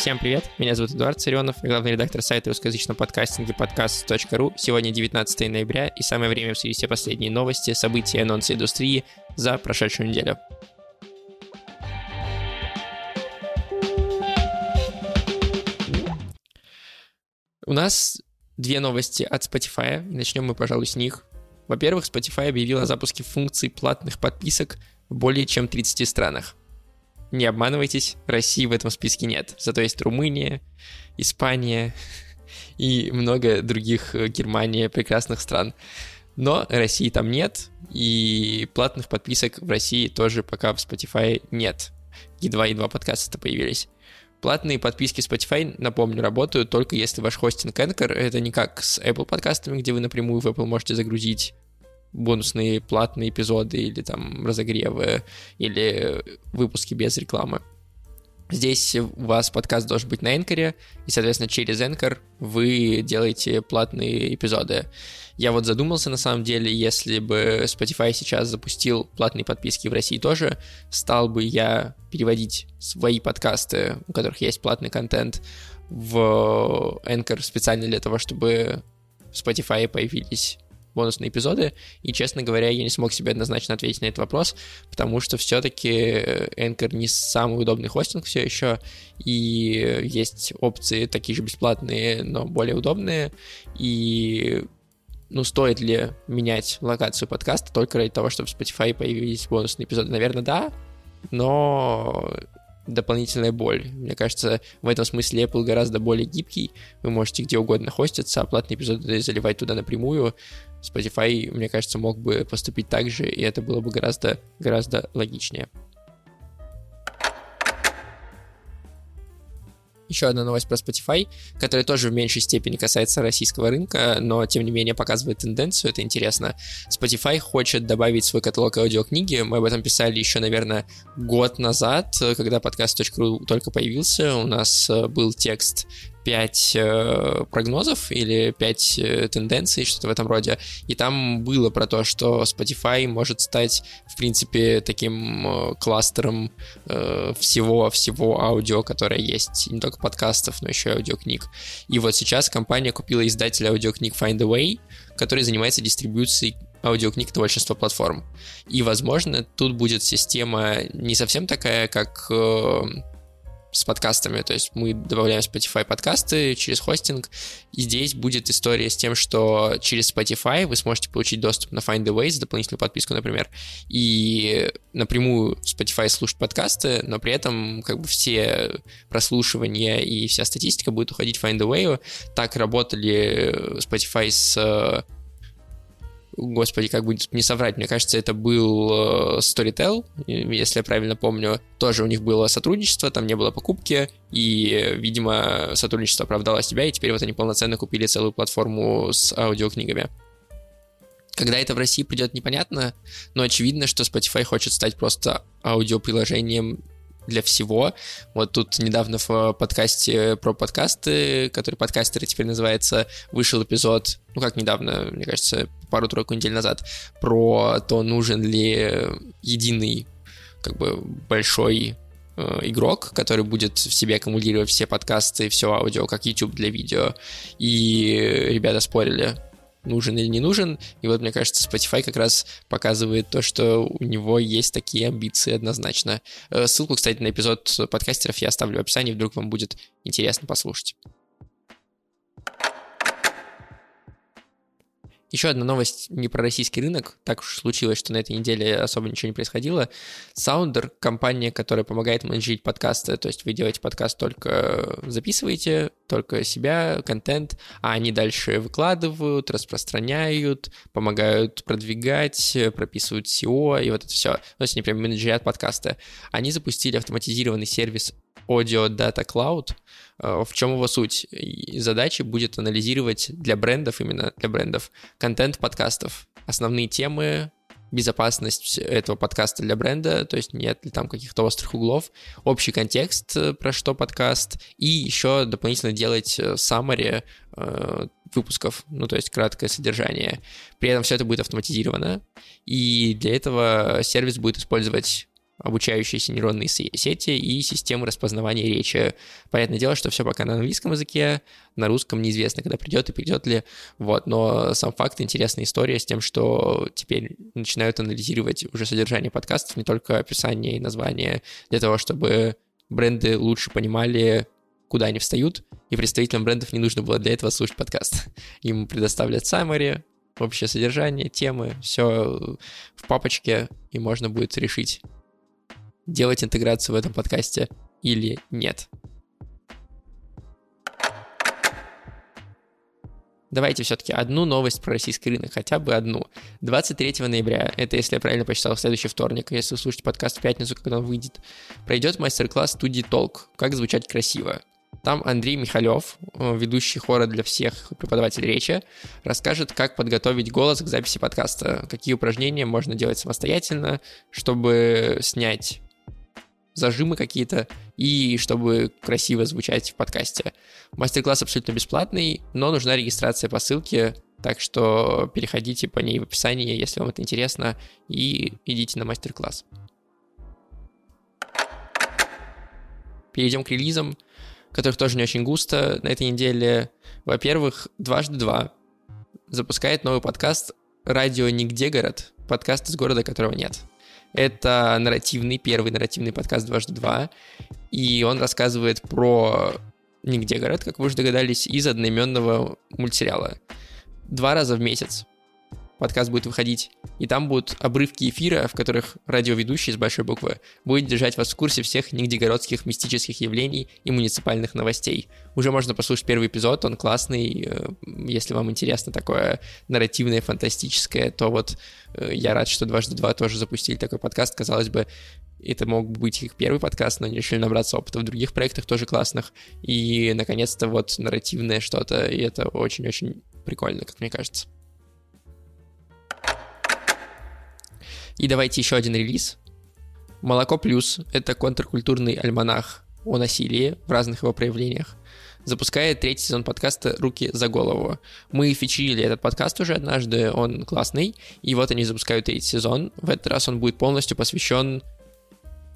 Всем привет, меня зовут Эдуард Царенов, я главный редактор сайта русскоязычного подкастинга подкаст.ру. Сегодня 19 ноября, и самое время обсудить все последние новости, события и анонсы индустрии за прошедшую неделю. У нас две новости от Spotify. Начнем мы, пожалуй, с них. Во-первых, Spotify объявил о запуске функций платных подписок в более чем 30 странах. Не обманывайтесь, России в этом списке нет. Зато есть Румыния, Испания и много других, э, Германия, прекрасных стран. Но России там нет, и платных подписок в России тоже пока в Spotify нет. Едва-едва подкасты-то появились. Платные подписки Spotify, напомню, работают только если ваш хостинг Anchor, это не как с Apple подкастами, где вы напрямую в Apple можете загрузить бонусные платные эпизоды или там разогревы или выпуски без рекламы. Здесь у вас подкаст должен быть на Энкоре, и, соответственно, через Энкор вы делаете платные эпизоды. Я вот задумался, на самом деле, если бы Spotify сейчас запустил платные подписки в России тоже, стал бы я переводить свои подкасты, у которых есть платный контент, в Энкор специально для того, чтобы в Spotify появились бонусные эпизоды, и, честно говоря, я не смог себе однозначно ответить на этот вопрос, потому что все-таки Anchor не самый удобный хостинг все еще, и есть опции такие же бесплатные, но более удобные, и ну, стоит ли менять локацию подкаста только ради того, чтобы в Spotify появились бонусные эпизоды? Наверное, да, но дополнительная боль. Мне кажется, в этом смысле Apple гораздо более гибкий. Вы можете где угодно хоститься, а платные эпизоды заливать туда напрямую. Spotify, мне кажется, мог бы поступить так же, и это было бы гораздо, гораздо логичнее. Еще одна новость про Spotify, которая тоже в меньшей степени касается российского рынка, но тем не менее показывает тенденцию, это интересно. Spotify хочет добавить свой каталог аудиокниги, мы об этом писали еще, наверное, год назад, когда подкаст.ру только появился, у нас э, был текст 5 э, прогнозов или 5 э, тенденций, что-то в этом роде. И там было про то, что Spotify может стать, в принципе, таким э, кластером всего-всего аудио, которое есть. не только подкастов, но еще и аудиокниг. И вот сейчас компания купила издателя аудиокниг Find a Way, который занимается дистрибьюцией аудиокниг на большинство платформ. И, возможно, тут будет система не совсем такая, как с подкастами, то есть мы добавляем Spotify подкасты через хостинг, и здесь будет история с тем, что через Spotify вы сможете получить доступ на Find the Ways, дополнительную подписку, например, и напрямую в Spotify слушать подкасты, но при этом как бы все прослушивания и вся статистика будет уходить Find the Way. Так работали Spotify с господи, как будет не соврать, мне кажется, это был э, Storytel, если я правильно помню, тоже у них было сотрудничество, там не было покупки, и, видимо, сотрудничество оправдало себя, и теперь вот они полноценно купили целую платформу с аудиокнигами. Когда это в России придет, непонятно, но очевидно, что Spotify хочет стать просто аудиоприложением для всего. Вот тут недавно в подкасте про подкасты, который подкастеры теперь называется, вышел эпизод, ну как недавно, мне кажется, пару-тройку недель назад, про то, нужен ли единый как бы большой э, игрок, который будет в себе аккумулировать все подкасты, все аудио, как YouTube для видео. И ребята спорили, нужен или не нужен. И вот, мне кажется, Spotify как раз показывает то, что у него есть такие амбиции однозначно. Э, ссылку, кстати, на эпизод подкастеров я оставлю в описании, вдруг вам будет интересно послушать. Еще одна новость не про российский рынок. Так уж случилось, что на этой неделе особо ничего не происходило. Sounder, компания, которая помогает менеджерить подкасты, то есть вы делаете подкаст только записываете, только себя, контент, а они дальше выкладывают, распространяют, помогают продвигать, прописывают SEO и вот это все. То есть они прям менеджерят подкасты. Они запустили автоматизированный сервис Audio Data Cloud. Э, в чем его суть? Задача будет анализировать для брендов, именно для брендов, контент подкастов, основные темы, безопасность этого подкаста для бренда, то есть нет ли там каких-то острых углов, общий контекст, э, про что подкаст, и еще дополнительно делать э, summary э, выпусков, ну то есть краткое содержание. При этом все это будет автоматизировано, и для этого сервис будет использовать обучающиеся нейронные сети и системы распознавания речи. Понятное дело, что все пока на английском языке, на русском неизвестно, когда придет и придет ли. Вот, но сам факт, интересная история с тем, что теперь начинают анализировать уже содержание подкастов, не только описание и название, для того, чтобы бренды лучше понимали, куда они встают, и представителям брендов не нужно было для этого слушать подкаст. Им предоставляют summary, общее содержание, темы, все в папочке, и можно будет решить, делать интеграцию в этом подкасте или нет. Давайте все-таки одну новость про российский рынок, хотя бы одну. 23 ноября, это, если я правильно посчитал, следующий вторник, если вы слушаете подкаст в пятницу, когда он выйдет, пройдет мастер-класс студии Толк «Как звучать красиво». Там Андрей Михалев, э, ведущий хора для всех преподавателей речи, расскажет, как подготовить голос к записи подкаста, какие упражнения можно делать самостоятельно, чтобы снять зажимы какие-то, и чтобы красиво звучать в подкасте. Мастер-класс абсолютно бесплатный, но нужна регистрация по ссылке, так что переходите по ней в описании, если вам это интересно, и идите на мастер-класс. Перейдем к релизам которых тоже не очень густо на этой неделе. Во-первых, дважды два запускает новый подкаст «Радио Нигде город», подкаст из города, которого нет. Это нарративный, первый нарративный подкаст «Дважды два», и он рассказывает про «Нигде город», как вы уже догадались, из одноименного мультсериала. Два раза в месяц подкаст будет выходить, и там будут обрывки эфира, в которых радиоведущий с большой буквы будет держать вас в курсе всех нигдегородских мистических явлений и муниципальных новостей. Уже можно послушать первый эпизод, он классный, э, если вам интересно такое нарративное, фантастическое, то вот э, я рад, что дважды два тоже запустили такой подкаст, казалось бы, это мог быть их первый подкаст, но они решили набраться опыта в других проектах тоже классных. И, наконец-то, вот нарративное что-то, и это очень-очень прикольно, как мне кажется. И давайте еще один релиз. «Молоко плюс» — это контркультурный альманах о насилии в разных его проявлениях. Запускает третий сезон подкаста «Руки за голову». Мы фичерили этот подкаст уже однажды, он классный, и вот они запускают третий сезон. В этот раз он будет полностью посвящен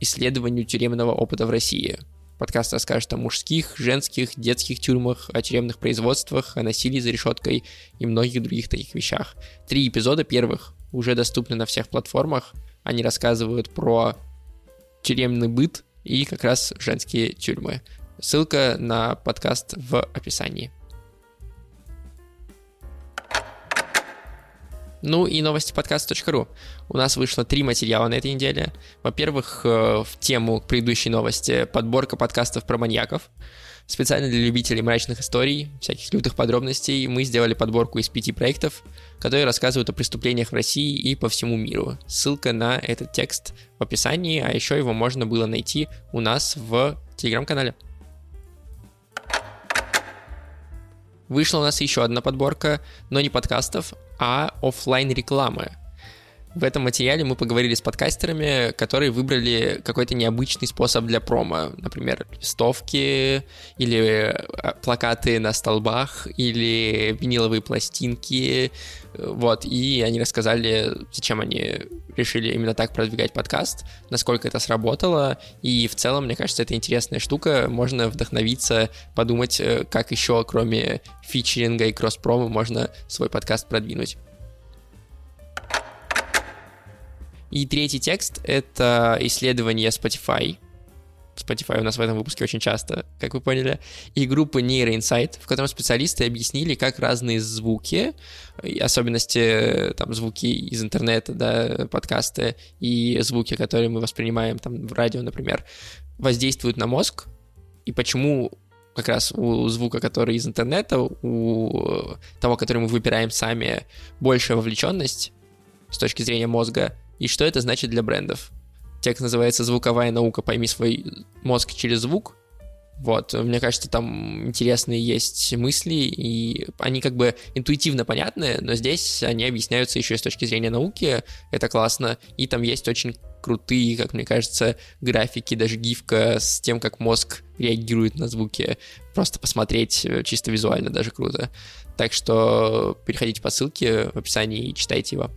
исследованию тюремного опыта в России. Подкаст расскажет о мужских, женских, детских тюрьмах, о тюремных производствах, о насилии за решеткой и многих других таких вещах. Три эпизода первых уже доступны на всех платформах. Они рассказывают про тюремный быт и как раз женские тюрьмы. Ссылка на подкаст в описании. Ну и новости подкаст.ру. У нас вышло три материала на этой неделе. Во-первых, э, в тему предыдущей новости подборка подкастов про маньяков. Специально для любителей мрачных историй, всяких лютых подробностей, мы сделали подборку из пяти проектов, которые рассказывают о преступлениях в России и по всему миру. Ссылка на этот текст в описании, а еще его можно было найти у нас в телеграм-канале. Вышла у нас еще одна подборка, но не подкастов, а офлайн рекламы. В этом материале мы поговорили с подкастерами, которые выбрали какой-то необычный способ для промо. Например, листовки или э, плакаты на столбах или виниловые пластинки. Вот, и они рассказали, зачем они решили именно так продвигать подкаст, насколько это сработало, и в целом, мне кажется, это интересная штука, можно вдохновиться, подумать, э, как еще, кроме фичеринга и кросс-промо, можно свой подкаст продвинуть. И третий текст — это исследование Spotify. Spotify у нас в этом выпуске очень часто, как вы поняли, и группы Neuroinsight, в котором специалисты объяснили, как разные звуки, особенности там звуки из интернета, да, подкасты и звуки, которые мы воспринимаем там в радио, например, воздействуют на мозг, и почему как раз у звука, который из интернета, у того, который мы выбираем сами, большая вовлеченность с точки зрения мозга, и что это значит для брендов. Текст называется «Звуковая наука. Пойми свой мозг через звук». Вот, мне кажется, там интересные есть мысли, и они как бы интуитивно понятны, но здесь они объясняются еще и с точки зрения науки, это классно, и там есть очень крутые, как мне кажется, графики, даже гифка с тем, как мозг реагирует на звуки, просто посмотреть э, чисто визуально даже круто. Так что переходите по ссылке в описании и читайте его.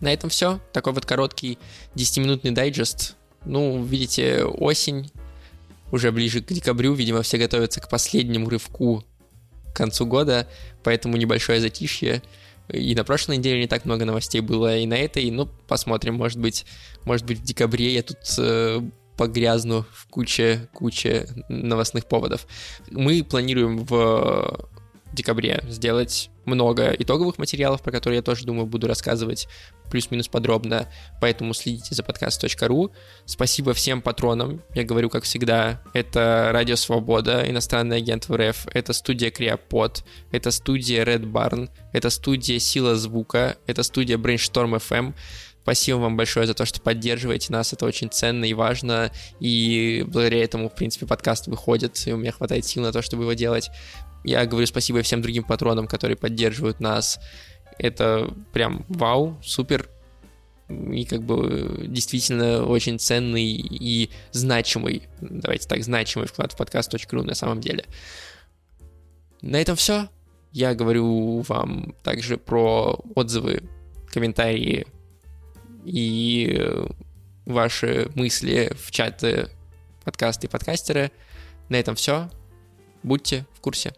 На этом все. Такой вот короткий 10-минутный дайджест. Ну, видите, осень, уже ближе к декабрю, видимо, все готовятся к последнему рывку к концу года, поэтому небольшое затишье. И на прошлой неделе не так много новостей было, и на этой, ну, посмотрим, может быть, может быть в декабре я тут э, погрязну в куче, куче новостных поводов. Мы планируем в декабре сделать много итоговых материалов, про которые я тоже, думаю, буду рассказывать плюс-минус подробно, поэтому следите за подкаст.ру. Спасибо всем патронам, я говорю, как всегда, это Радио Свобода, иностранный агент в РФ, это студия Криопод, это студия Red Barn, это студия Сила Звука, это студия Brainstorm FM, Спасибо вам большое за то, что поддерживаете нас, это очень ценно и важно, и благодаря этому, в принципе, подкаст выходит, и у меня хватает сил на то, чтобы его делать. Я говорю спасибо всем другим патронам, которые поддерживают нас. Это прям вау, супер. И как бы действительно очень ценный и значимый, давайте так, значимый вклад в подкаст.ру на самом деле. На этом все. Я говорю вам также про отзывы, комментарии и ваши мысли в чаты подкасты и подкастеры. На этом все. Будьте в курсе.